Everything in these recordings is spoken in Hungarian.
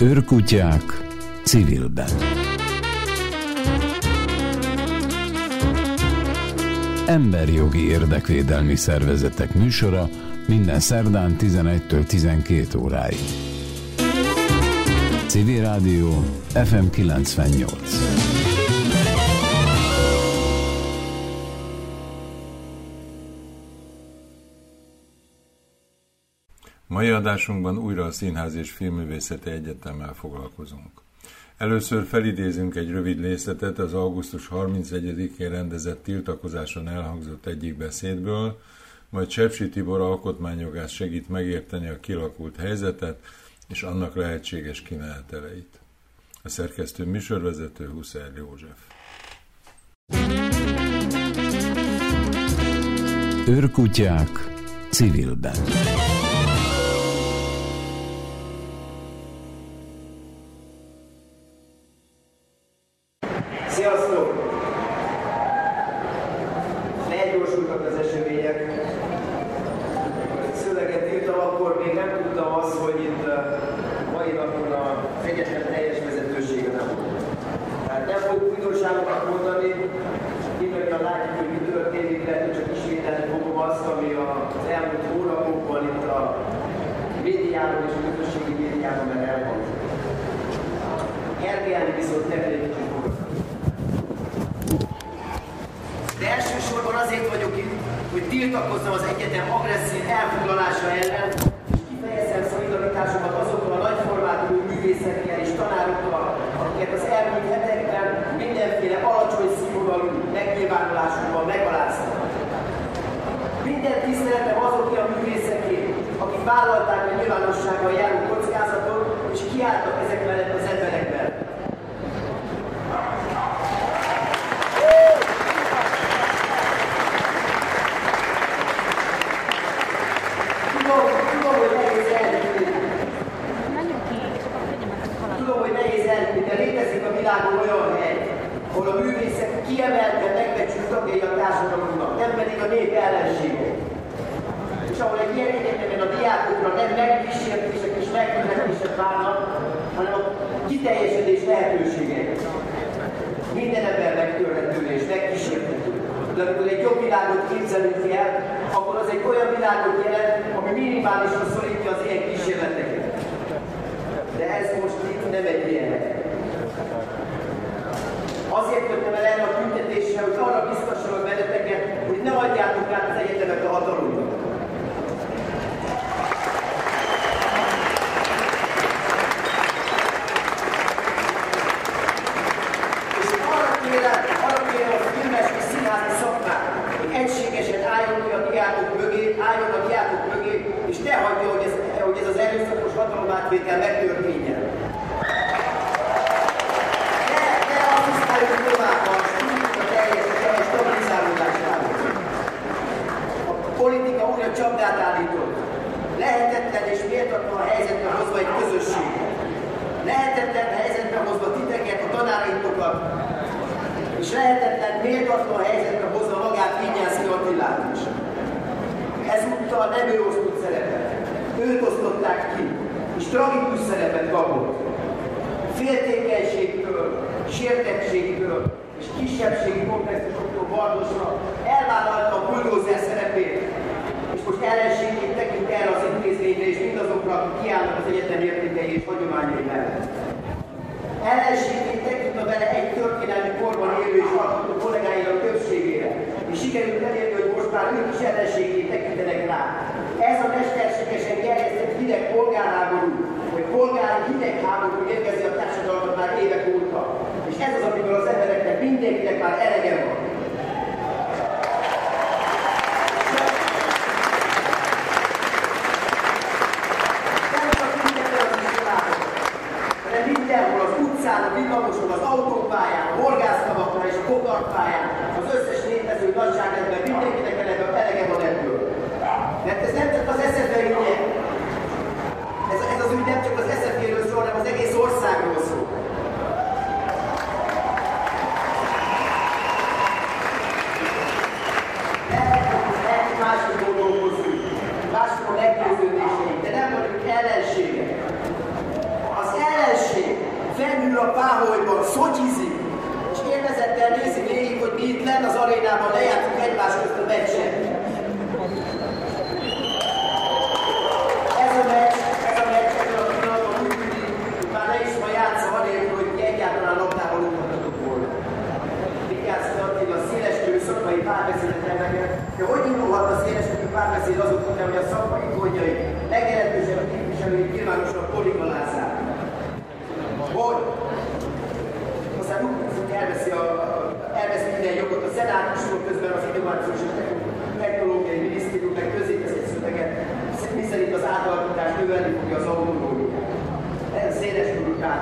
Őrkutyák civilben. Emberjogi érdekvédelmi szervezetek műsora minden szerdán 11-től 12 óráig. Civil Rádió FM 98. Mai adásunkban újra a Színház és Filmművészeti Egyetemmel foglalkozunk. Először felidézünk egy rövid részletet az augusztus 31-én rendezett tiltakozáson elhangzott egyik beszédből, majd Csepsi Tibor alkotmányjogász segít megérteni a kilakult helyzetet és annak lehetséges kimeneteleit. A szerkesztő műsorvezető Huszer József. Őrkutyák civilben. világon olyan hely, ahol a művészek kiemelten megbecsült tagjai a társadalomnak, nem pedig a nép ellenségek. És ahol egy ilyen egyetemen a diákokra nem megkísértések és megkülönítések várnak, hanem a kiteljesedés lehetőségek. Minden ember megtörhető és megkísérthető. De amikor egy jobb világot képzelünk el, akkor az egy olyan világot jelent, ami minimálisan szorítja az ilyen kísérleteket. De ez most itt nem egy ilyen hely. Azért jöttem el erre a tüntetésre, hogy arra biztosról vereteket, hogy ne adjátok át az egyetemet a hatalomnak. és lehetetlen méltatlan helyzetbe hozza magát Vinyászki Attilát is. Ezúttal nem ő osztott szerepet, őt osztották ki, és tragikus szerepet kapott. Féltékenységtől, sértettségtől és kisebbségi komplexusoktól vardosra elvállalta a bulldozer szerepét, és most ellenségét tekint erre az intézményre és mindazokra, akik kiállnak az egyetem értékei és hagyományai mellett. Ellenségét tekintve vele egy történelmi korban élő és alkotó kollégáinak többségére, és sikerült elérni, hogy most már ők is ellenségét tekintenek rá. Ez a mesterségesen gerjesztett hideg polgárháború, vagy polgári hidegháború érkezi a társadalmat már évek óta. És ez az, amiből az embereknek mindenkinek már elege van. a meggyőződéseink, de nem vagyunk ellenségek. Az ellenség felül a páholyban szotyizik, és élvezettel nézi végig, hogy mi itt lent az arénában lejátszunk egymás közt a meccset.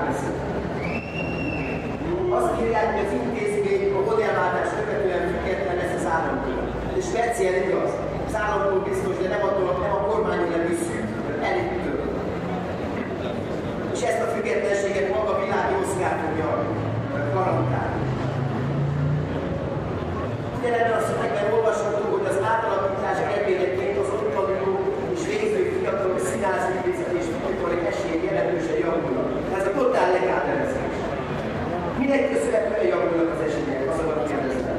Párbeszéd. Azt írják, hogy az intézmény a modellváltás követően független lesz az államtól. És speciál igaz. Az államtól biztos, de nem, attól, nem a kormányon nem szűk, elitől. És ezt a függetlenséget maga világi oszkár fogja garantálni. Ugyanebben a szövegben olvasható, hogy az átalakítás eredményeként az ott tanuló és végző fiatalok színházművészet és fiatalok esélye jelentősen javulnak. Ez a totál legállerezés. Minek köszönhetően javulnak az esélyek, az a kérdeztem.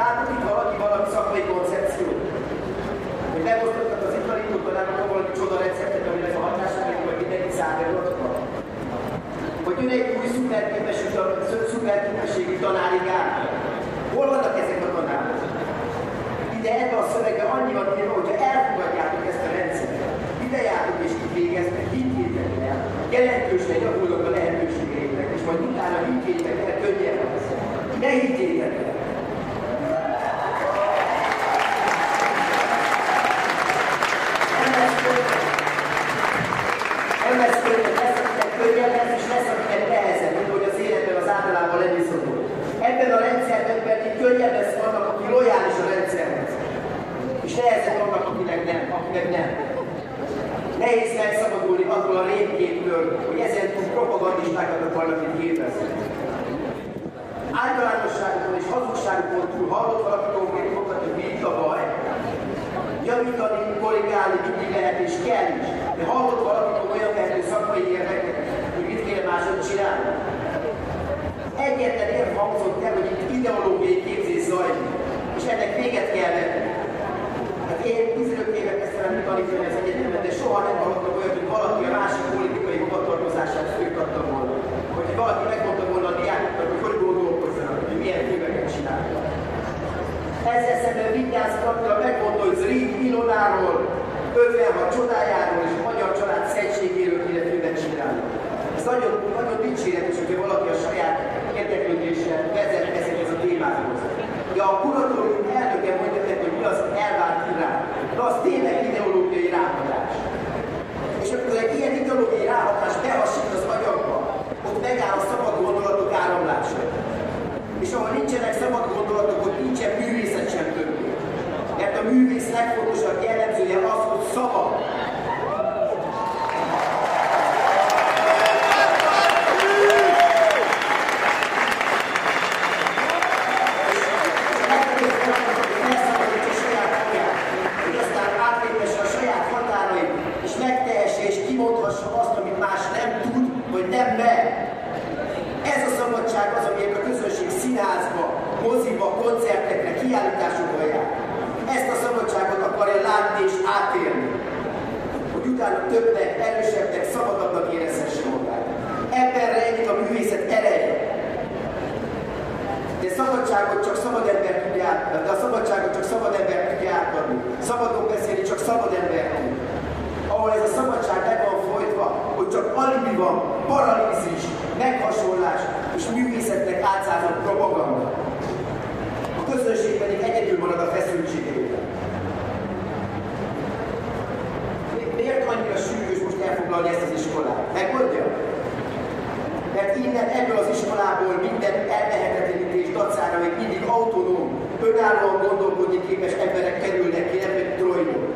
Látok itt valaki valami szakmai koncepciót? Hogy megosztottak az italítók, találnak valami csoda receptet, aminek a hatására, hogy mindenki szállítottak? Hogy jön egy új szuperképességű tanári gárda? Hol vannak ezek a tanárok? Ide ebbe a szövegbe annyi van írva, hogyha elfogadjátok ezt a rendszert, ide jártok és itt végeztek, higgyétek el, jelentősen javulnak a lehetőségeitek, és majd utána higgyétek el, könnyen lesz. Ne higgyétek el! Nem lesz könnyebb, lesz, akinek könnyebb lesz, és lesz, akinek nehezebb, mint hogy az életben az általában lenni szokott. Ebben a rendszerben pedig könnyebb lesz annak, aki lojális a rendszerhez. És nehezebb annak, akinek nem, akinek nem. Nehéz megszabadulni attól a rémképtől, hogy ezen túl propagandistákat akarnak itt képezni. Általánosságokon és hazugságokon túl hallott valaki konkrét fogat, hogy mi itt a baj. Javítani, korrigálni mindig lehet és kell is. De hallott valakitől olyan tehető szakmai érdeket, hogy mit kéne máshogy csinálni? Egyetlen érv hangzott el, hogy itt ideológiai képzés zajlik, és ennek véget kell vetni. Hát én 15 éve kezdtem el tanítani az egyetemet, de soha nem hallottam olyat, hogy valaki a másik politikai hovatartozását föltatta volna. Hogy valaki megmondta volna a diákoknak, hogy hogy gondolkozzanak, hogy milyen filmeket csinálnak. Ezzel szemben Vigyász Attila megmondta, hogy Zrínyi Ilonáról, 56 csodájáról és a magyar család szegységéről kéne filmet csinálni. Ez nagyon, nagyon dicséretes, hogyha valaki a saját érdeklődéssel vezet. De a kuratórium elnöke mondja meg, hogy mi az elvárt irány. Na az tényleg ideológiai ráhatás. És amikor egy ilyen ideológiai ráhatás behasít az agyakba, ott megáll a szabad gondolatok áramlása. És ahol nincsenek szabad gondolatok, ott nincsen művészet sem többé. Mert a művész legfontosabb jellemzője az, hogy szabad. és megtehesse és kimondhassa azt, amit más nem tud, vagy nem mer. Ez a szabadság az, amiért a közönség színházba, moziba, koncertekre, kiállításokra jár. Ezt a szabadságot akarja látni és átélni. Hogy utána többnek, erősebbnek, szabadabbnak érezhesse magát. Ebben rejlik a művészet ereje. De szabadságot csak szabad ember tudja átadni, de a szabadságot csak szabad ember tudja átadni. Szabadon beszélni csak szabad ember tud. Ahol ez a szabadság meg van folytva, hogy csak alibi van, paralízis, meghasonlás és művészetnek átszázott propaganda. A közönség pedig egyedül marad a feszültségében. Miért annyira sürgős most elfoglalni ezt az iskolát? Megmondja? Mert innen ebből az iskolából minden ellehetetlenítés dacára még mindig autonóm, önállóan gondolkodni képes emberek kerülnek ki, nem pedig trojnok.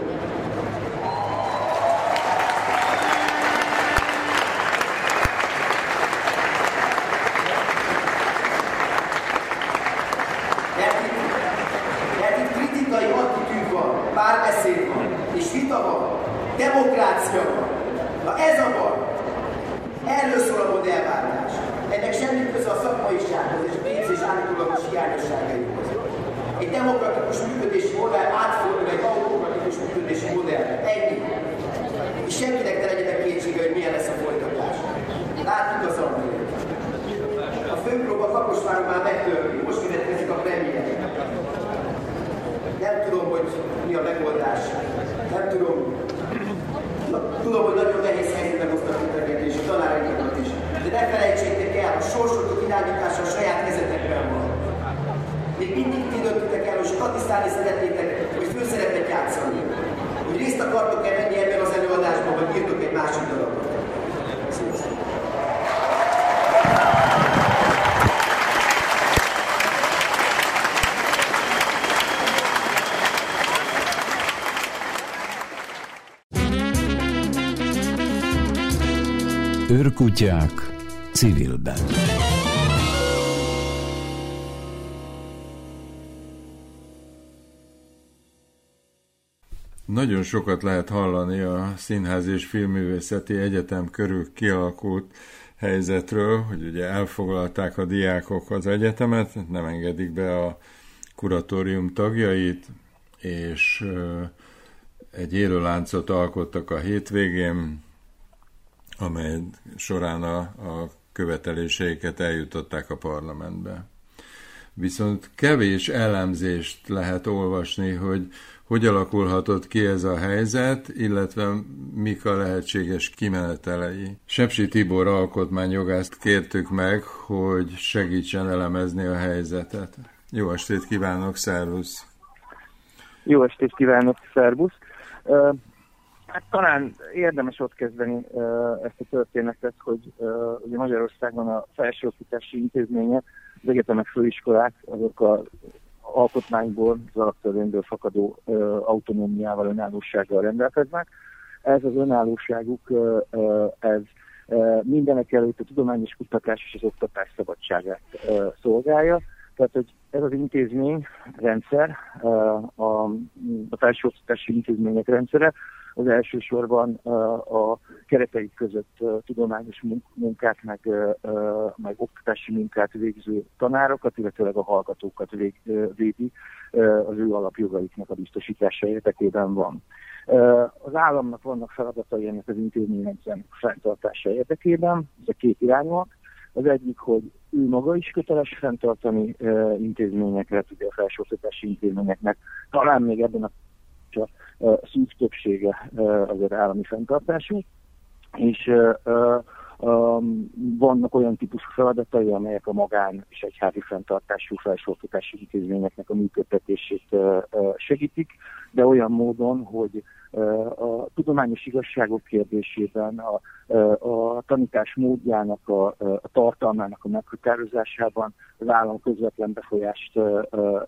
Mert itt, mert itt kritikai attitűd van, párbeszéd van, és vita van, demokrácia van. Na ez a baj. Erről szól a modellváltás. Ennek semmi köze a szakmaisághoz és a képzés állítólagos hiányosságaihoz. Egy demokratikus működési modell átfordul egy autokratikus működési modell. Ennyi. És senkinek ne legyenek kétsége, hogy milyen lesz a folytatás. Látjuk az ambiót. A főpróba Kaposváron már megtörtént, most következik a premier. Nem tudom, hogy mi a megoldás. Nem tudom. Tudom, hogy nagyon nehéz helyzetben hoztak titeket és a tanárainkat is. De ne felejtsétek el, a sorsotok irányítása a saját kezetekben van. Még mindig hogy statisztálni szeretnétek, hogy főszerepet játszani. Hogy részt akartok-e venni ebben az előadásban, vagy írtok egy másik darabot. Őrkutyák civilben. Nagyon sokat lehet hallani a Színház és Filmművészeti Egyetem körül kialakult helyzetről, hogy ugye elfoglalták a diákok az egyetemet, nem engedik be a kuratórium tagjait, és egy élőláncot alkottak a hétvégén, amely során a, a követeléseiket eljutották a parlamentbe. Viszont kevés elemzést lehet olvasni, hogy hogy alakulhatott ki ez a helyzet, illetve mik a lehetséges kimenetelei. Sepsi Tibor alkotmányjogászt kértük meg, hogy segítsen elemezni a helyzetet. Jó estét kívánok, szervusz! Jó estét kívánok, szervusz! Hát talán érdemes ott kezdeni ezt a történetet, hogy uh, ugye Magyarországon a felsőoktatási intézmények, az egyetemek főiskolák, azok a alkotmányból, az alaptörvényből fakadó uh, autonómiával, önállósággal rendelkeznek. Ez az önállóságuk, uh, uh, ez uh, mindenek előtt a tudományos kutatás és az oktatás szabadságát uh, szolgálja. Tehát, hogy ez az intézmény rendszer, uh, a, a felsőoktatási intézmények rendszere, az elsősorban a kereteik között tudományos munkát, meg, meg oktatási munkát végző tanárokat, illetőleg a hallgatókat védi az ő alapjogaiknak a biztosítása érdekében van. Az államnak vannak feladatai ennek az intézményrendszernek fenntartása érdekében, ezek két irányúak. Az egyik, hogy ő maga is köteles fenntartani uh, intézményeket, ugye a felsőoktatási intézményeknek, talán még ebben a szűk többsége azért állami fenntartású, és vannak olyan típusú feladatai, amelyek a magán és egyházi fenntartású felsőoktatási intézményeknek a működtetését segítik, de olyan módon, hogy a tudományos igazságok kérdésében, a, a tanítás módjának, a, a tartalmának a meghatározásában az állam közvetlen befolyást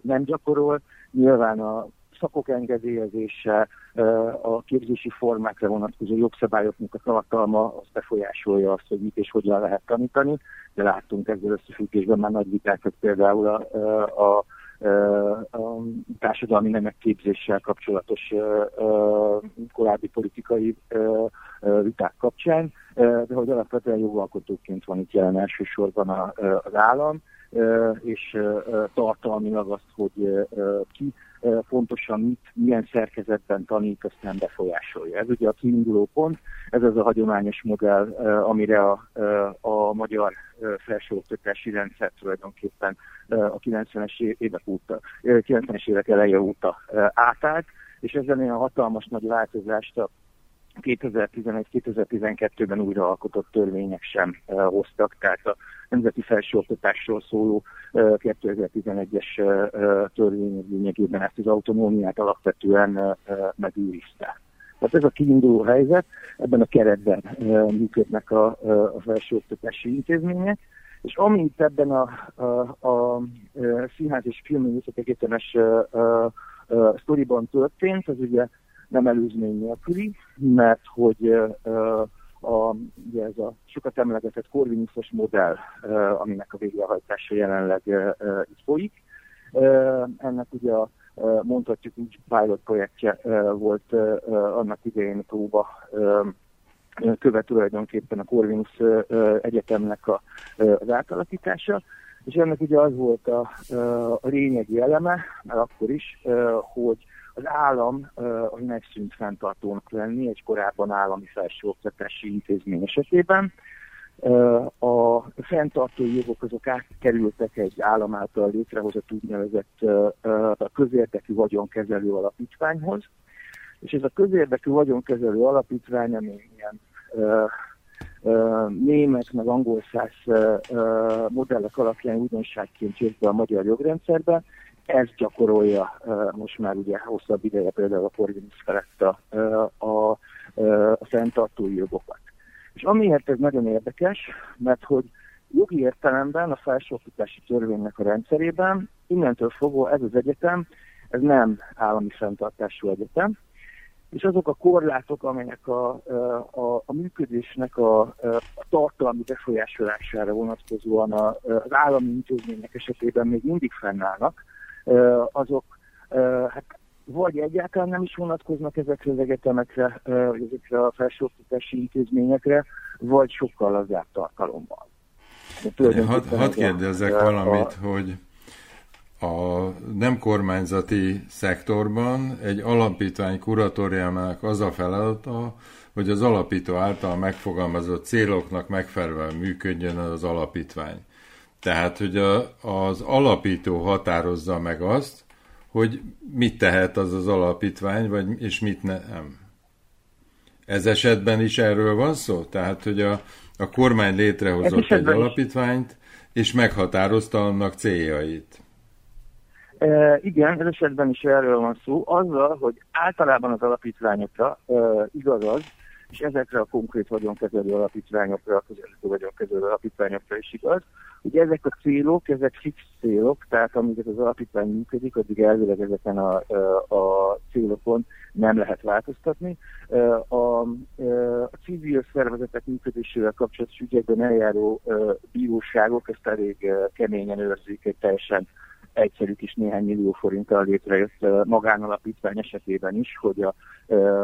nem gyakorol. Nyilván a szakok engedélyezése, a képzési formákra vonatkozó jogszabályoknak a tartalma az befolyásolja azt, hogy mit és hogyan lehet tanítani, de láttunk ezzel összefüggésben már nagy vitákat például a, a, a társadalmi nemek képzéssel kapcsolatos korábbi politikai viták kapcsán, de hogy alapvetően jogalkotóként van itt jelen elsősorban az állam, és tartalmilag azt, hogy ki pontosan mit, milyen szerkezetben tanít, azt nem befolyásolja. Ez ugye a kiinduló pont, ez az a hagyományos modell, amire a, a magyar felsőoktatási rendszer tulajdonképpen a 90-es évek óta, 90-es évek eleje óta átállt, és ezen a hatalmas nagy változást a 2011-2012-ben újraalkotott törvények sem uh, hoztak, tehát a nemzeti felsőoktatásról szóló uh, 2011-es uh, törvény lényegében ezt az autonómiát alapvetően megőrizte. Tehát ez a kiinduló helyzet, ebben a keretben működnek a, a felsőoktatási intézmények, és amint ebben a, a, a, Színház és Filmművészet Egyetemes sztoriban történt, az ugye nem előzmény nélküli, mert hogy a, ugye ez a sokat emlegetett korvinuszos modell, aminek a végrehajtása jelenleg itt folyik. Ennek ugye a mondhatjuk úgy pilot projektje volt annak idején próba követ tulajdonképpen a Corvinus Egyetemnek a, az átalakítása, és ennek ugye az volt a, a lényegi eleme, mert akkor is, hogy az állam az megszűnt fenntartónak lenni egy korábban állami felsőoktatási intézmény esetében. A fenntartói jogok azok átkerültek egy állam által létrehozott úgynevezett közérdekű vagyonkezelő alapítványhoz, és ez a közérdekű vagyonkezelő alapítvány, ami ilyen német, meg angol száz modellek alapján újdonságként jött be a magyar jogrendszerbe, ez gyakorolja most már ugye hosszabb ideje például a Corvinus felett a, a, a fenntartói jogokat. És amiért ez nagyon érdekes, mert hogy jogi értelemben a felsőoktatási törvénynek a rendszerében innentől fogva ez az egyetem, ez nem állami fenntartású egyetem, és azok a korlátok, amelyek a, a, a működésnek a, a tartalmi befolyásolására vonatkozóan az állami intézmények esetében még mindig fennállnak, azok hát vagy egyáltalán nem is vonatkoznak ezekre az egyetemekre, vagy ezekre a felsőoktatási intézményekre, vagy sokkal lazább tartalommal. Hadd had kérdezzek a, valamit, a, hogy a nem kormányzati szektorban egy alapítvány kuratóriámának az a feladata, hogy az alapító által megfogalmazott céloknak megfelelően működjön az alapítvány. Tehát, hogy a, az alapító határozza meg azt, hogy mit tehet az az alapítvány, vagy, és mit nem. Ez esetben is erről van szó? Tehát, hogy a, a kormány létrehozott egy alapítványt, és meghatározta annak céljait. E, igen, ez esetben is erről van szó, azzal, hogy általában az alapítványokra e, igaz az, és ezekre a konkrét vagyonkezelő alapítványokra, a közelítő vagyonkezelő alapítványokra is igaz, Ugye ezek a célok, ezek fix célok, tehát amíg az alapítvány működik, addig elvileg ezeken a, a célokon nem lehet változtatni. A, a civil szervezetek működésével kapcsolatos ügyekben eljáró bíróságok ezt elég keményen őrzik, egy teljesen egyszerű kis néhány millió forinttal létrejött magánalapítvány esetében is, hogy a,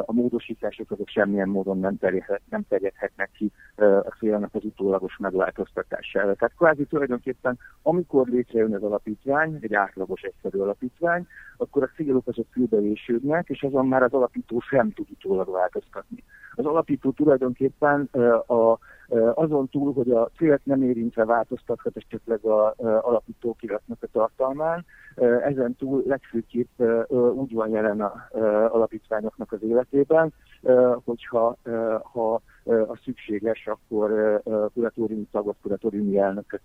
a módosítások azok semmilyen módon nem, terjedhet, nem terjedhetnek ki a célnak az utólagos megváltoztatására. Tehát kvázi tulajdonképpen, amikor létrejön az alapítvány, egy átlagos egyszerű alapítvány, akkor a célok azok fülbevésődnek, és azon már az alapító sem tud utólag változtatni. Az alapító tulajdonképpen a azon túl, hogy a célt nem érintve változtathat esetleg a alapító kiratnak a tartalmán, ezen túl legfőképp úgy van jelen a alapítványoknak az életében, hogyha ha a szükséges, akkor kuratóriumi tagot, kuratóriumi elnököt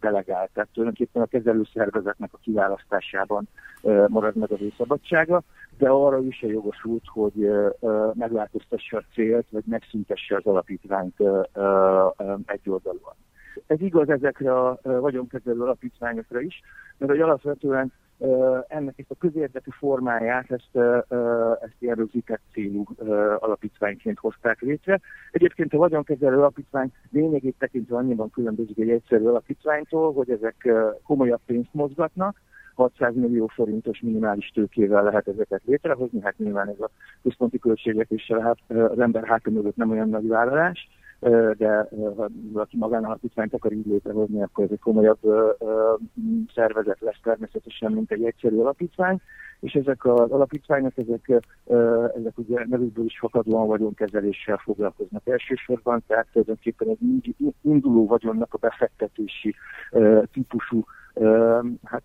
delegál. Tehát tulajdonképpen a kezelőszervezetnek a kiválasztásában marad meg az ő szabadsága, de arra is a jogosult, hogy megváltoztassa a célt, vagy megszüntesse az alapítványt egy oldalon. Ez igaz ezekre a vagyonkezelő alapítványokra is, mert hogy alapvetően ennek ezt a közérdekű formáját, ezt, ezt ilyen rögzített célú alapítványként hozták létre. Egyébként a vagyonkezelő alapítvány lényegét tekintve annyiban különbözik egy egyszerű alapítványtól, hogy ezek komolyabb pénzt mozgatnak, 600 millió forintos minimális tőkével lehet ezeket létrehozni, hát nyilván ez a központi költségvetéssel hát az ember hátra mögött nem olyan nagy vállalás, de valaki magánalapítványt akar így létrehozni, akkor ez egy komolyabb szervezet lesz természetesen, mint egy egyszerű alapítvány, és ezek az alapítványok, ezek, ezek ugye nevükből is fakadóan vagyonkezeléssel foglalkoznak elsősorban, tehát tulajdonképpen egy induló vagyonnak a befektetési típusú hát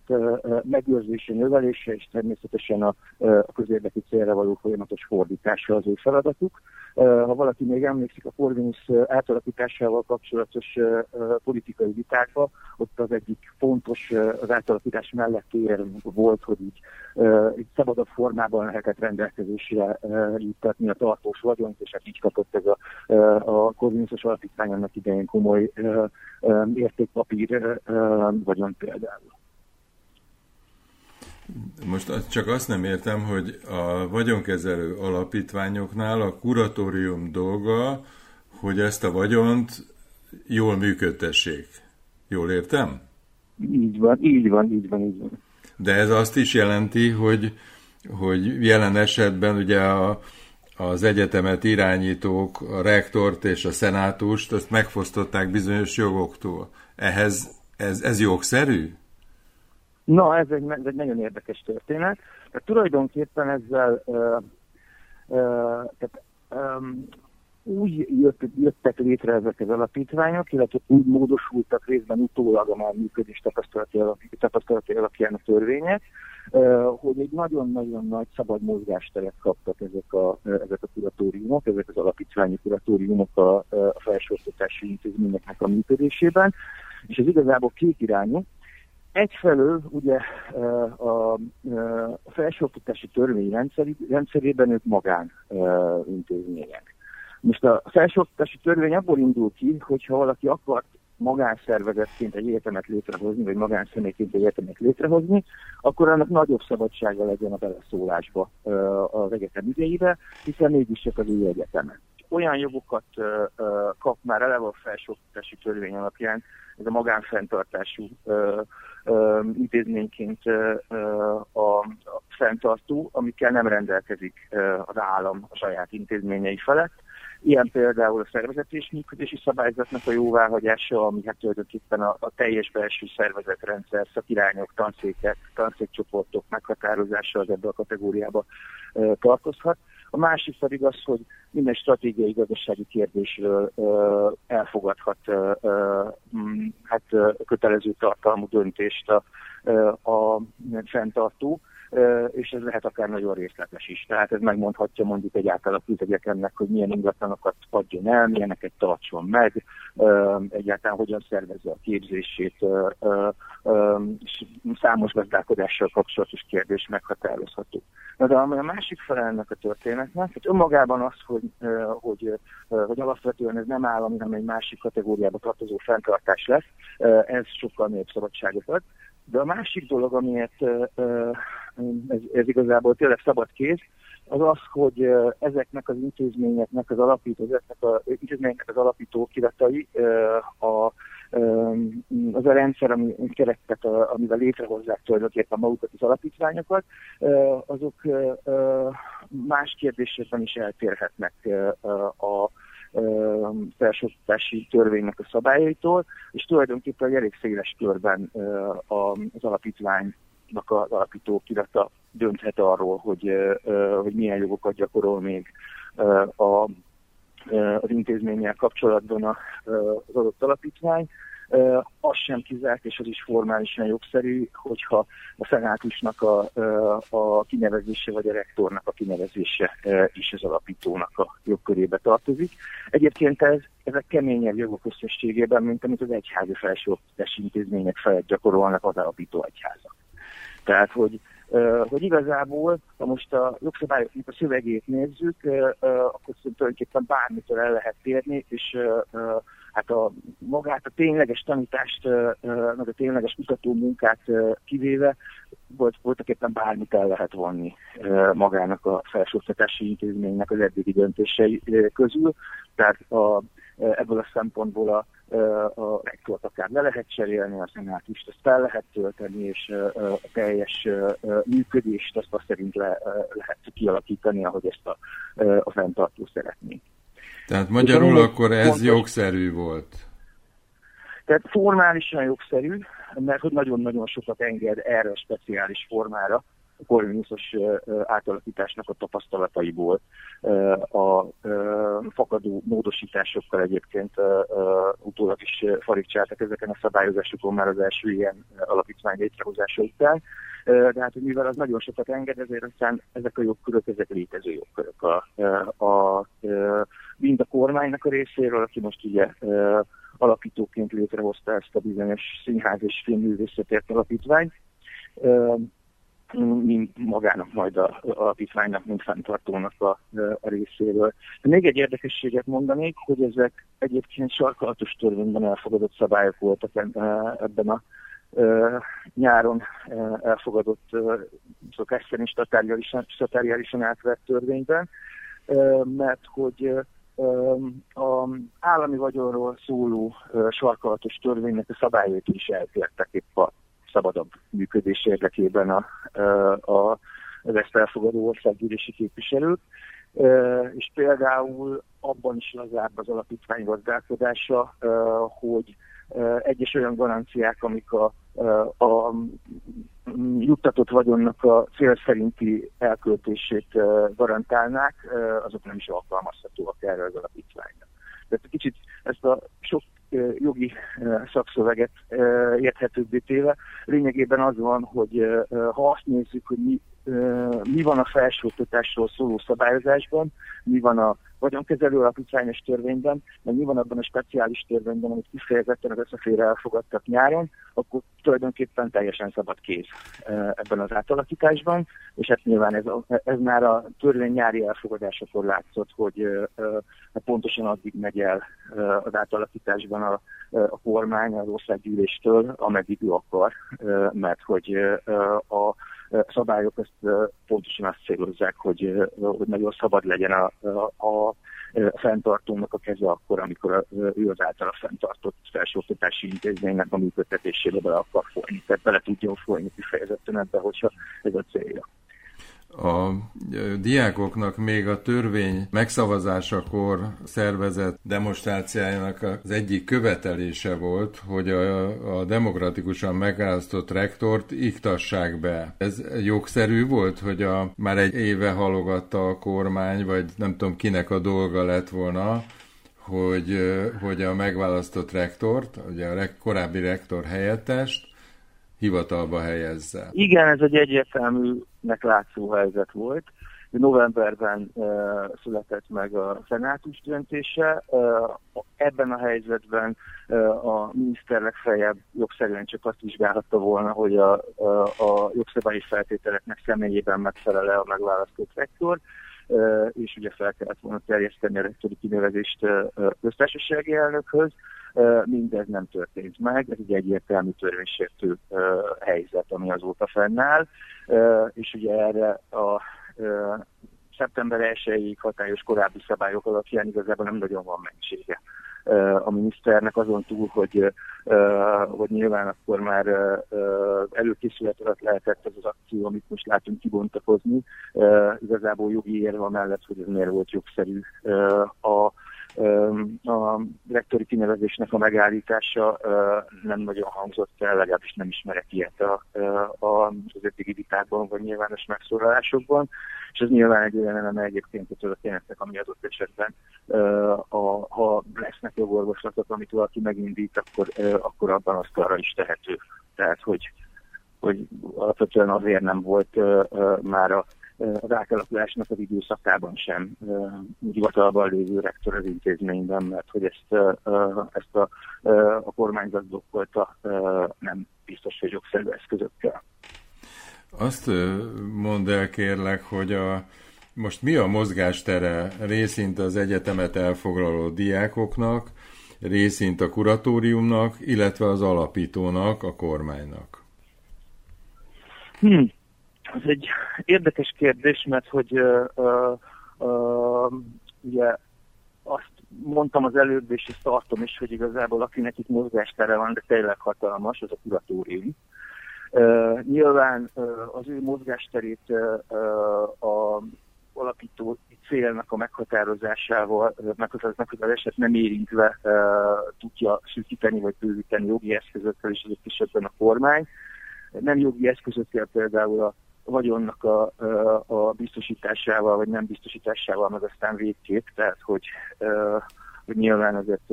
megőrzése, növelése, és természetesen a, a közérdekű célra való folyamatos fordítása az ő feladatuk. Ha valaki még emlékszik a Corvinus átalakításával kapcsolatos politikai vitákba, ott az egyik fontos az átalakítás mellett ér volt, hogy így, így szabadabb formában lehetett rendelkezésre juttatni a tartós vagyont, és hát így kapott ez a, a Corvinusos alapítvány annak idején komoly értékpapír vagyon például. Most csak azt nem értem, hogy a vagyonkezelő alapítványoknál a kuratórium dolga, hogy ezt a vagyont jól működtessék. Jól értem? Így van, így van, így van, így van. De ez azt is jelenti, hogy, hogy jelen esetben ugye a, az egyetemet irányítók, a rektort és a szenátust, azt megfosztották bizonyos jogoktól. Ehhez ez, ez jogszerű? Na, ez egy, ez egy nagyon érdekes történet. Tehát tulajdonképpen ezzel uh, uh, tehát, um, úgy jött, jöttek létre ezek az alapítványok, illetve úgy módosultak részben utólag a már működés tapasztalati alapján a törvények, hogy egy nagyon-nagyon nagy szabad mozgásteret kaptak ezek a, ezek a kuratóriumok, ezek az alapítványi kuratóriumok a, a felsőoktatási intézményeknek a működésében, és ez igazából két irányú. Egyfelől ugye a, felsőoktatási törvény rendszerében ők magán intézmények. Most a felsőoktatási törvény abból indul ki, hogyha valaki akart magánszervezetként egy egyetemet létrehozni, vagy magánszemélyként egy egyetemet létrehozni, akkor annak nagyobb szabadsága legyen a beleszólásba az egyetem idejébe, hiszen mégiscsak az új egyetemet. Olyan jogokat kap már eleve a felsőoktatási törvény alapján, ez a magánfenntartású intézményként a fenntartó, amikkel nem rendelkezik az állam a saját intézményei felett Ilyen például a szervezeti és működési szabályzatnak a jóváhagyása, ami hát tulajdonképpen a, a teljes belső szervezetrendszer, szakirányok, tanszékek, tanszékcsoportok meghatározása az ebbe a kategóriába e, tartozhat. A másik pedig az, hogy minden stratégiai gazdasági kérdésről elfogadhat hát kötelező tartalmú döntést a, a fenntartó, és ez lehet akár nagyon részletes is. Tehát ez megmondhatja mondjuk egy átalakült egyetemnek, hogy milyen ingatlanokat adjon el, milyeneket tartson meg, egyáltalán hogyan szervezze a képzését, és számos gazdálkodással kapcsolatos kérdés meghatározható. Na de a másik fele ennek a történetnek, hogy önmagában az, hogy, hogy, hogy alapvetően ez nem állami, hanem egy másik kategóriába tartozó fenntartás lesz, ez sokkal nagyobb ad. De a másik dolog, amiért ez, ez igazából tényleg szabad kéz, az az, hogy ezeknek az intézményeknek az alapító, ezeknek az intézményeknek az alapító kiratai, a, az a rendszer, ami, keretet, amivel létrehozzák tulajdonképpen magukat az alapítványokat, azok más kérdésekben is eltérhetnek a felsőoktatási törvénynek a szabályaitól, és tulajdonképpen egy elég széles körben az alapítvány az alapító kirata dönthet arról, hogy, hogy milyen jogokat gyakorol még a, az intézménnyel kapcsolatban az adott alapítvány. Az sem kizárt, és az is formálisan jogszerű, hogyha a szenátusnak a, a kinevezése, vagy a rektornak a kinevezése is az alapítónak a jogkörébe tartozik. Egyébként ez, ezek keményebb jogok összességében, mint amit az egyházi felsőoktatási intézmények felett gyakorolnak az alapító egyházak. Tehát, hogy, hogy igazából, ha most a jogszabályoknak a szövegét nézzük, akkor tulajdonképpen bármitől el lehet térni, és hát a magát, a tényleges tanítást, meg a tényleges mutató munkát kivéve, volt, voltak éppen bármit el lehet vonni magának a felsőoktatási intézménynek az eddigi döntései közül. Tehát a, ebből a szempontból a a rektort akár le lehet cserélni, a szenátust azt fel lehet tölteni, és a teljes működést azt azt szerint le, lehet kialakítani, ahogy ezt a, a fenntartó szeretné. Tehát magyarul Ugyan, akkor ez fontos, jogszerű volt? Tehát formálisan jogszerű, mert hogy nagyon-nagyon sokat enged erre a speciális formára, Corvinusos átalakításnak a tapasztalataiból, a fakadó módosításokkal egyébként utólag is farigcsáltak ezeken a szabályozásokon már az első ilyen alapítvány létrehozása után. De hát, mivel az nagyon sokat enged, ezért aztán ezek a jogkörök, ezek létező jogkörök. A, a, a, mind a kormánynak a részéről, aki most ugye alapítóként létrehozta ezt a bizonyos színház és filmművészetért alapítványt, mint magának majd a alapítványnak, mint fenntartónak a, a részéről. De még egy érdekességet mondanék, hogy ezek egyébként sarkalatos törvényben elfogadott szabályok voltak ebben a nyáron elfogadott szokás szerint statáriálisan átvett törvényben, mert hogy a állami vagyonról szóló sarkalatos törvénynek a szabályait is eltértek épp a szabadabb működés érdekében a, a, az ezt elfogadó országgyűlési képviselők. és például abban is lazább az alapítvány gazdálkodása, hogy egyes olyan garanciák, amik a, a juttatott vagyonnak a cél szerinti elköltését garantálnák, azok nem is alkalmazhatóak erre az alapítványra. Tehát kicsit ezt a sok jogi szakszöveget érthetőbbé téve, lényegében az van, hogy ha azt nézzük, hogy mi, mi van a felsőoktatásról szóló szabályozásban, mi van a vagyonkezelő alapítványos törvényben, meg mi van abban a speciális törvényben, amit kifejezetten az összefére elfogadtak nyáron, akkor tulajdonképpen teljesen szabad kéz ebben az átalakításban, és hát nyilván ez, ez már a törvény nyári elfogadásakor látszott, hogy hát pontosan addig megy el az átalakításban a, a kormány az országgyűléstől, ameddig ő akar, mert hogy a szabályok ezt pontosan azt célozzák, hogy, hogy nagyon szabad legyen a, a, a fenntartónak a keze akkor, amikor ő az általa fenntartott felsőoktatási intézménynek a működtetésébe bele akar folyni. Tehát bele tudjon folyni kifejezetten ebbe, hogyha ez a célja a diákoknak még a törvény megszavazásakor szervezett demonstráciájának az egyik követelése volt, hogy a, a demokratikusan megválasztott rektort iktassák be. Ez jogszerű volt, hogy a, már egy éve halogatta a kormány, vagy nem tudom kinek a dolga lett volna, hogy, hogy a megválasztott rektort, ugye a korábbi rektor helyettest hivatalba helyezze. Igen, ez egy egyértelműnek látszó helyzet volt. Novemberben uh, született meg a szenátus döntése. Uh, ebben a helyzetben uh, a miniszter legfeljebb jogszerűen csak azt vizsgálhatta volna, hogy a, a, a jogszabályi feltételeknek személyében megfelele a megválasztott rektor, uh, és ugye fel kellett volna terjeszteni a rektori kinevezést uh, köztársasági elnökhöz mindez nem történt meg, ez egy egyértelmű törvénysértő helyzet, ami azóta fennáll, és ugye erre a szeptember 1-ig hatályos korábbi szabályok alapján igazából nem nagyon van mentsége a miniszternek azon túl, hogy, hogy nyilván akkor már előkészület alatt lehetett ez az akció, amit most látunk kibontakozni. Igazából jogi érve mellett, hogy ez miért volt jogszerű a a rektori kinevezésnek a megállítása nem nagyon hangzott el, legalábbis nem ismerek ilyet a, a, az eddigi vitákban, vagy nyilvános megszólalásokban, és ez nyilván egy olyan eleme egyébként a történetnek, ami adott esetben, a, ha lesznek jogorvoslatok, amit valaki megindít, akkor, akkor abban azt arra is tehető. Tehát, hogy hogy alapvetően azért nem volt már a az átalakulásnak az időszakában sem hivatalban lévő rektor az intézményben, mert hogy ezt, ezt a, a kormányzat blokkolta nem biztos, hogy jogszerű eszközökkel. Azt mondd el kérlek, hogy a, most mi a mozgástere részint az egyetemet elfoglaló diákoknak, részint a kuratóriumnak, illetve az alapítónak, a kormánynak? Hmm. Ez egy érdekes kérdés, mert hogy uh, uh, ugye azt mondtam az előbb, és ezt tartom is, hogy igazából akinek itt mozgástere van, de tényleg hatalmas, az a kuratórium. Uh, nyilván uh, az ő mozgásterét uh, a alapító célnak a meghatározásával, meghatározásnak az eset nem érintve uh, tudja szűkíteni vagy bővíteni jogi eszközökkel, és azok esetben a kormány. Nem jogi eszközökkel például a vagyonnak a, a biztosításával, vagy nem biztosításával, meg aztán végképp, tehát hogy, hogy nyilván azért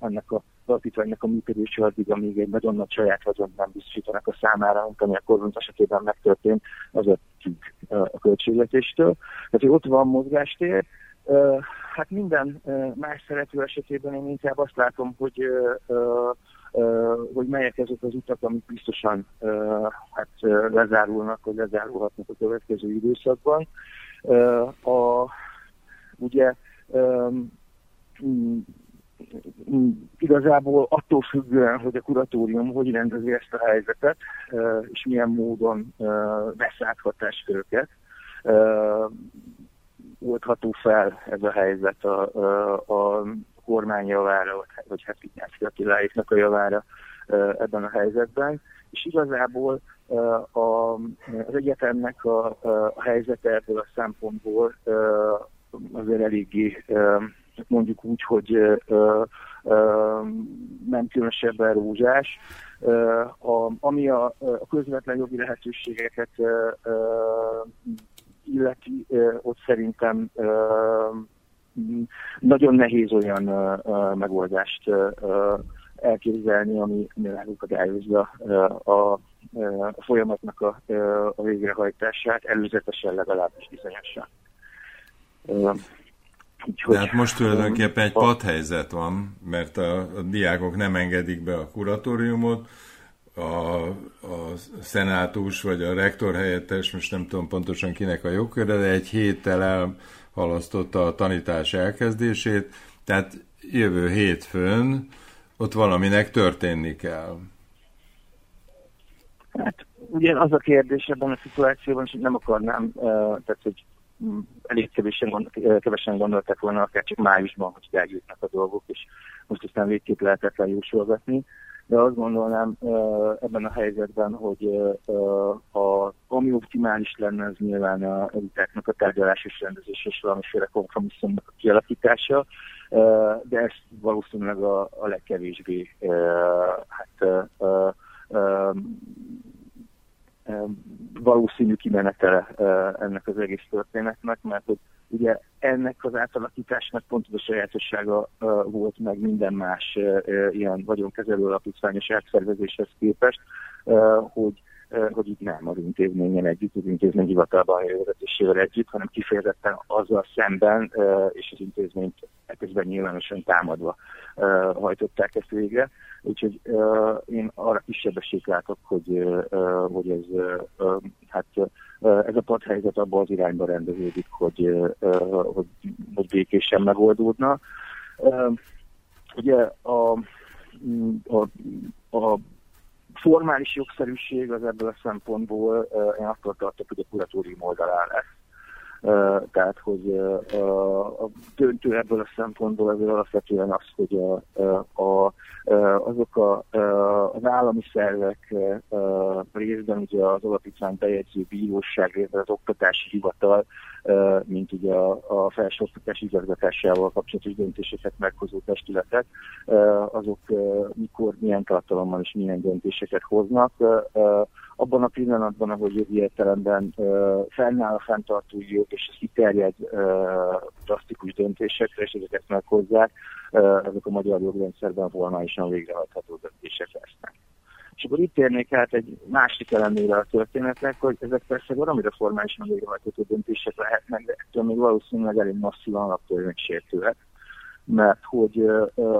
ennek a alapítványnak a működése addig, amíg egy nagyon nagy saját vagyont nem biztosítanak a számára, mint ami a kormány esetében megtörtént, az a függ a költségvetéstől. Tehát, hogy ott van mozgástér, Hát minden más szerető esetében én inkább azt látom, hogy hogy melyek azok az utak, amik biztosan hát, lezárulnak, vagy lezárulhatnak a következő időszakban. A, ugye igazából attól függően, hogy a kuratórium hogy rendezi ezt a helyzetet, és milyen módon vesz át hatásköröket, oldható fel ez a helyzet a, a, a kormány javára, vagy hát Ignáci Attiláéknak a javára ebben a helyzetben. És igazából a, az egyetemnek a, a helyzete ebből a szempontból azért eléggé mondjuk úgy, hogy nem különösebben rózsás. Ami a, a közvetlen jogi lehetőségeket illeti, ott szerintem nagyon nehéz olyan megoldást elképzelni, ami megakadályozzá a, a, folyamatnak a, a végrehajtását, előzetesen legalábbis bizonyosan. Úgyhogy, Tehát most tulajdonképpen egy padhelyzet van, mert a, a diákok nem engedik be a kuratóriumot, a, a szenátus vagy a rektor helyettes, most nem tudom pontosan kinek a jogköre, de egy héttel elhalasztotta a tanítás elkezdését, tehát jövő hétfőn ott valaminek történni kell. Hát ugye az a kérdés ebben a szituációban, hogy nem akarnám, tehát hogy elég kevésen, gond, kevesen gondoltak volna, akár csak májusban, hogy eljutnak a dolgok, és most aztán végképp lehetett jósolgatni. De azt gondolnám ebben a helyzetben, hogy a, ami optimális lenne, az nyilván a vitáknak a tárgyalás és rendezés és valamiféle kompromisszumnak a kialakítása, de ez valószínűleg a, a legkevésbé hát, valószínű kimenetele ennek az egész történetnek, mert hogy ugye ennek az átalakításnak pont az a sajátossága volt meg minden más ilyen vagyonkezelő alapítványos átszervezéshez képest, hogy hogy itt nem az intézményen együtt, az intézmény hivatalban vezetésével együtt, hanem kifejezetten azzal szemben, és az intézményt ekközben nyilvánosan támadva hajtották ezt végre. Úgyhogy én arra kisebb esélyt látok, hogy, hogy ez, hát, ez a padhelyzet abban az irányba rendeződik, hogy, hogy, hogy békésen megoldódna. Ugye a, a, a formális jogszerűség az ebből a szempontból én attól tartok, hogy a kuratórium oldalán lesz. Tehát, hogy a döntő ebből a szempontból azért alapvetően az, hogy a, a, azok a, az állami szervek részben ugye az alapítvány bejegyző bíróság, részben az oktatási hivatal, mint ugye a, a felsőoktatás igazgatásával kapcsolatos döntéseket meghozó testületek, azok mikor, milyen tartalommal és milyen döntéseket hoznak abban a pillanatban, ahogy jogi értelemben fennáll a fenntartói jog, és ez kiterjed drasztikus döntésekre, és ezeket meghozzák, ezek a magyar jogrendszerben formálisan végrehajtható döntések lesznek. És akkor itt érnék át egy másik elemére a történetnek, hogy ezek persze valamire formálisan végrehajtható döntések lehetnek, de ettől még valószínűleg elég masszívan alaptörvénysértőek mert hogy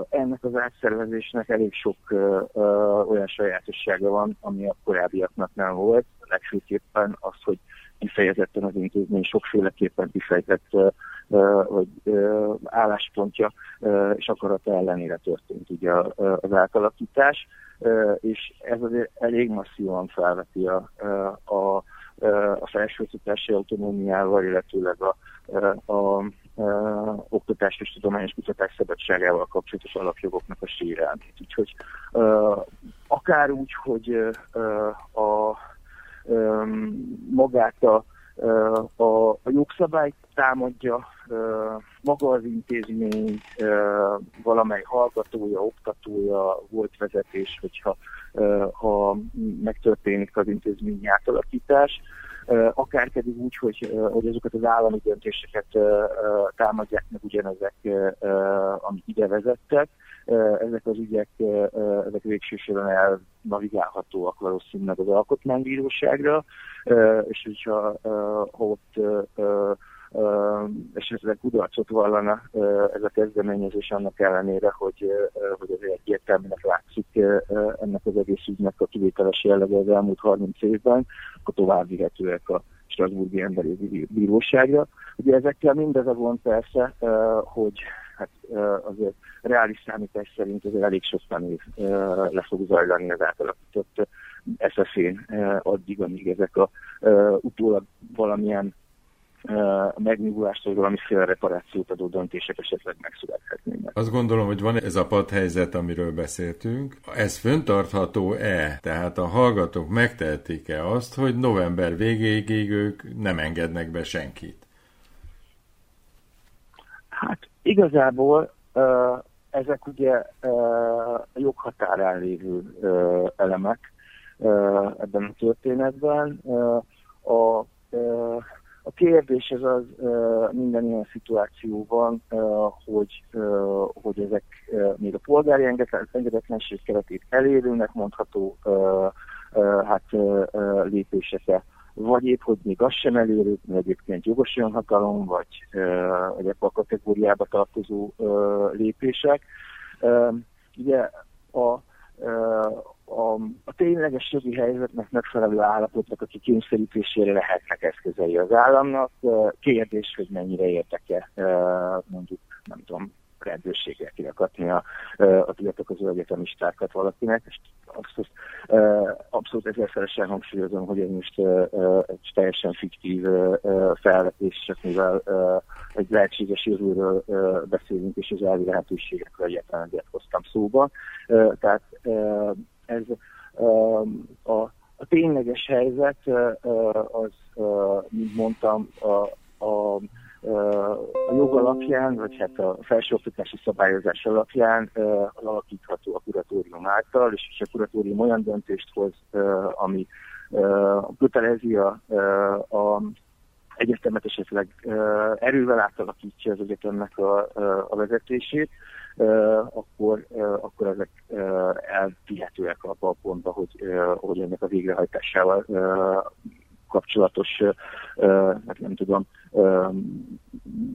ennek az átszervezésnek elég sok olyan sajátossága van, ami a korábbiaknak nem volt. Legfőképpen az, hogy kifejezetten az intézmény sokféleképpen kifejtett vagy álláspontja és akarata ellenére történt ugye az átalakítás, és ez azért elég masszívan felveti a, a, a felsőoktatási autonómiával, illetőleg a, a oktatás és tudományos kutatás szabadságával kapcsolatos alapjogoknak a sérelmét. Úgyhogy akár úgy, hogy a magát a, a, a jogszabályt támadja, maga az intézmény, valamely hallgatója, oktatója, volt vezetés, hogyha ha megtörténik az intézmény átalakítás, akár pedig úgy, hogy, hogy azokat az állami döntéseket támadják meg ugyanezek, amik ide vezettek. Ezek az ügyek, ezek végsősorban elnavigálhatóak valószínűleg az alkotmánybíróságra, és hogyha ha ott esetleg kudarcot vallana ez a kezdeményezés annak ellenére, hogy, hogy azért egyértelműnek látszik ennek az egész ügynek a kivételes jellege az elmúlt 30 évben, akkor tovább vihetőek a Strasburgi Emberi Bíróságra. Ugye ezekkel mindez a gond persze, hogy hát azért reális számítás szerint azért elég sok tanév le fog zajlani az átalakított SZF-én addig, amíg ezek a utólag valamilyen megnyugulást, vagy valamiféle reparációt adó döntések esetleg megszülethetnének. Azt gondolom, hogy van ez a padhelyzet, amiről beszéltünk. Ez föntartható-e? Tehát a hallgatók megtehetik-e azt, hogy november végéig ők nem engednek be senkit? igazából ezek ugye joghatárán lévő elemek ebben a történetben. A, a kérdés ez az minden ilyen szituációban, hogy, hogy ezek még a polgári engedetlenség keretét elérőnek mondható hát lépések vagy épp, hogy még az sem elérő, mert egyébként jogos hatalom, vagy, vagy ebbe a kategóriába tartozó lépések. Ugye a, a, a tényleges jogi helyzetnek megfelelő állapotnak a kikényszerítésére lehetnek eszközei az államnak. Kérdés, hogy mennyire értek-e mondjuk, nem tudom, rendőrséggel kirakatni a, a tiltakozó egyetemistákat valakinek, és abszolút, abszolút ezerszeresen hangsúlyozom, hogy ez most egy teljesen fiktív felvetés, csak mivel egy lehetséges jövőről beszélünk, és az elvi lehetőségekről egyet hoztam szóba. Tehát ez a, a tényleges helyzet az, mint mondtam, a, a a jog alapján, vagy hát a felsőoktatási szabályozás alapján alakítható a kuratórium által, és a kuratórium olyan döntést hoz, ami kötelezi a, a egyetemet esetleg erővel átalakítja az egyetemnek a, a vezetését, akkor, akkor ezek elvihetőek abba a pontba, hogy, hogy ennek a végrehajtásával kapcsolatos, hát nem tudom,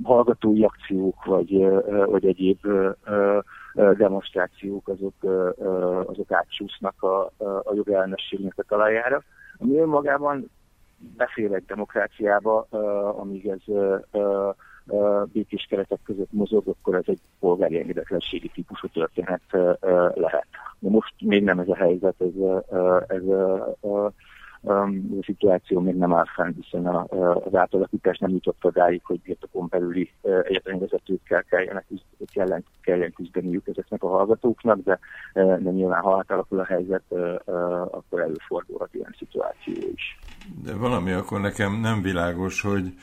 hallgatói akciók, vagy, vagy egyéb demonstrációk, azok, azok átsúsznak a, a jogellenességnek a talajára. Ami önmagában befér egy demokráciába, amíg ez békés keretek között mozog, akkor ez egy polgári engedetlenségi típusú történet lehet. De most még nem ez a helyzet, ez, ez a szituáció még nem áll fenn, hiszen a, az átalakítás nem jutott odáig, hogy birtokon belüli egyetemi vezetőkkel kelljen, kelljen, kelljen küzdeniük ezeknek a hallgatóknak, de, de nyilván ha átalakul a helyzet, akkor előfordulhat ilyen szituáció is. De valami akkor nekem nem világos, hogy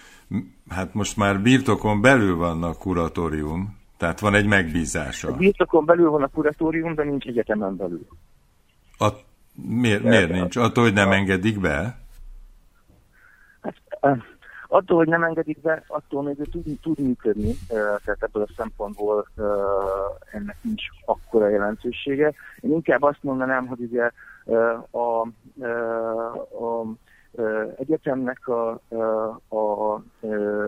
hát most már birtokon belül van a kuratórium, tehát van egy megbízása. A birtokon belül van a kuratórium, de nincs egyetemen belül. A Miért, miért nincs? Attól, hogy nem engedik be? Hát, attól, hogy nem engedik be, attól még tud, tud működni, tehát ebből a szempontból ennek nincs akkora jelentősége. Én inkább azt mondanám, hogy ugye a, a, a egyetemnek a, a, a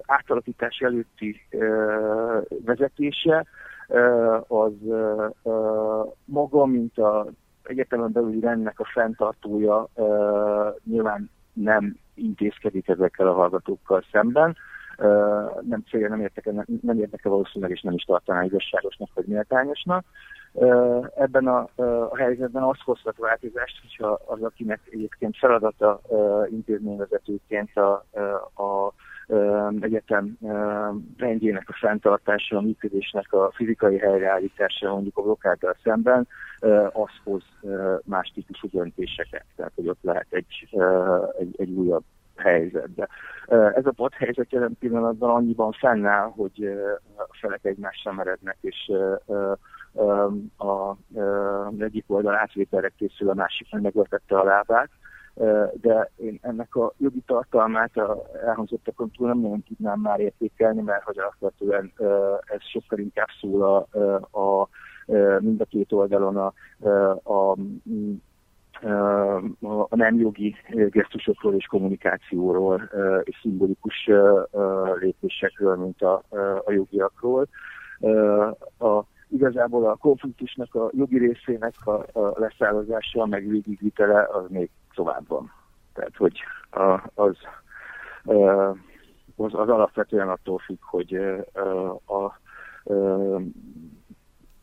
átalakítás előtti vezetése az maga, mint a egyetemen belüli rendnek a fenntartója uh, nyilván nem intézkedik ezekkel a hallgatókkal szemben. Uh, nem célja, nem, értek, nem, nem érdeke valószínűleg, és nem is tartaná igazságosnak, vagy méltányosnak. Uh, ebben a, a helyzetben az hozhat változást, hogyha az, akinek egyébként feladata uh, intézményvezetőként a, a egyetem rendjének a fenntartása, a működésnek a fizikai helyreállítása mondjuk a blokkáddal szemben, az hoz más típusú döntéseket. Tehát, hogy ott lehet egy, egy, egy újabb helyzet. De ez a bot helyzet jelen pillanatban annyiban fennáll, hogy a felek egymásra merednek, és a, egyik oldal átvételre készül, a másik megvetette a lábát de én ennek a jogi tartalmát a elhangzottakon túl nem nagyon tudnám már értékelni, mert hogy alapvetően ez sokkal inkább szól a, a, mind a két oldalon a, a, a nem jogi gesztusokról és kommunikációról és szimbolikus lépésekről, mint a, a jogiakról. A, igazából a konfliktusnak a jogi részének a, a leszállozása, meg végigvitele az még tovább van. Tehát, hogy a, az, az, az alapvetően attól függ, hogy a, a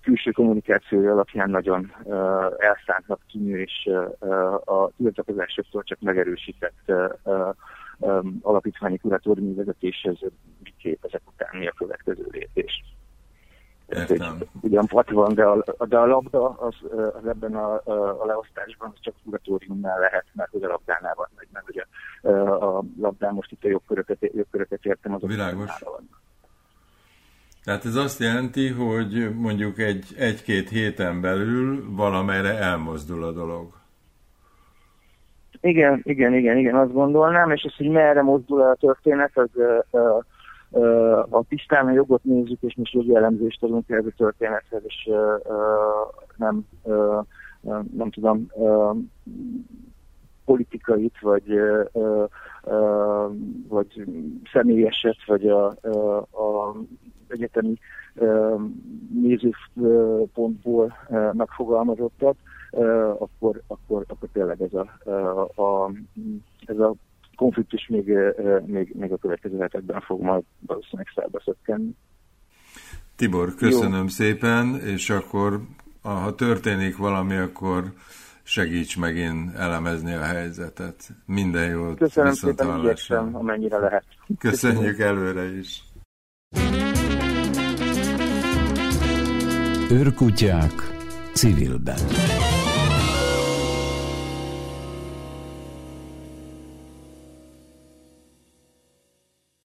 külső kommunikációja alapján nagyon elszántnak tűnő, és a tiltakozásoktól csak megerősített alapítványi kuratóriumi vezetéshez mit kép ezek után mi a következő lépés. Értem. Ugyan pat van, de a, de a labda az, az ebben a, a leosztásban az csak kuratóriumnál lehet, mert hogy a labdánál van, meg, meg hogy a, a labdán most itt a jogköröket, jogköröket értem, azok Világos. Van. Tehát ez azt jelenti, hogy mondjuk egy, egy-két héten belül valamelyre elmozdul a dolog. Igen, igen, igen, igen, azt gondolnám, és az, hogy merre mozdul a történet, az a tisztán a jogot nézzük, és most jogi elemzést adunk ez a történethez, és nem, nem tudom, politikait, vagy, vagy személyeset, vagy a, a, a egyetemi nézőpontból megfogalmazottat, akkor, akkor, akkor tényleg ez a, a, ez a konfliktus még, még, még a következő hetekben fog majd valószínűleg szállba szökkenni. Tibor, köszönöm Jó. szépen, és akkor ha történik valami, akkor segíts megint elemezni a helyzetet. Minden jót. Köszönöm szépen, igyekszem, amennyire lehet. Köszönjük előre is. Őrkutyák civilben.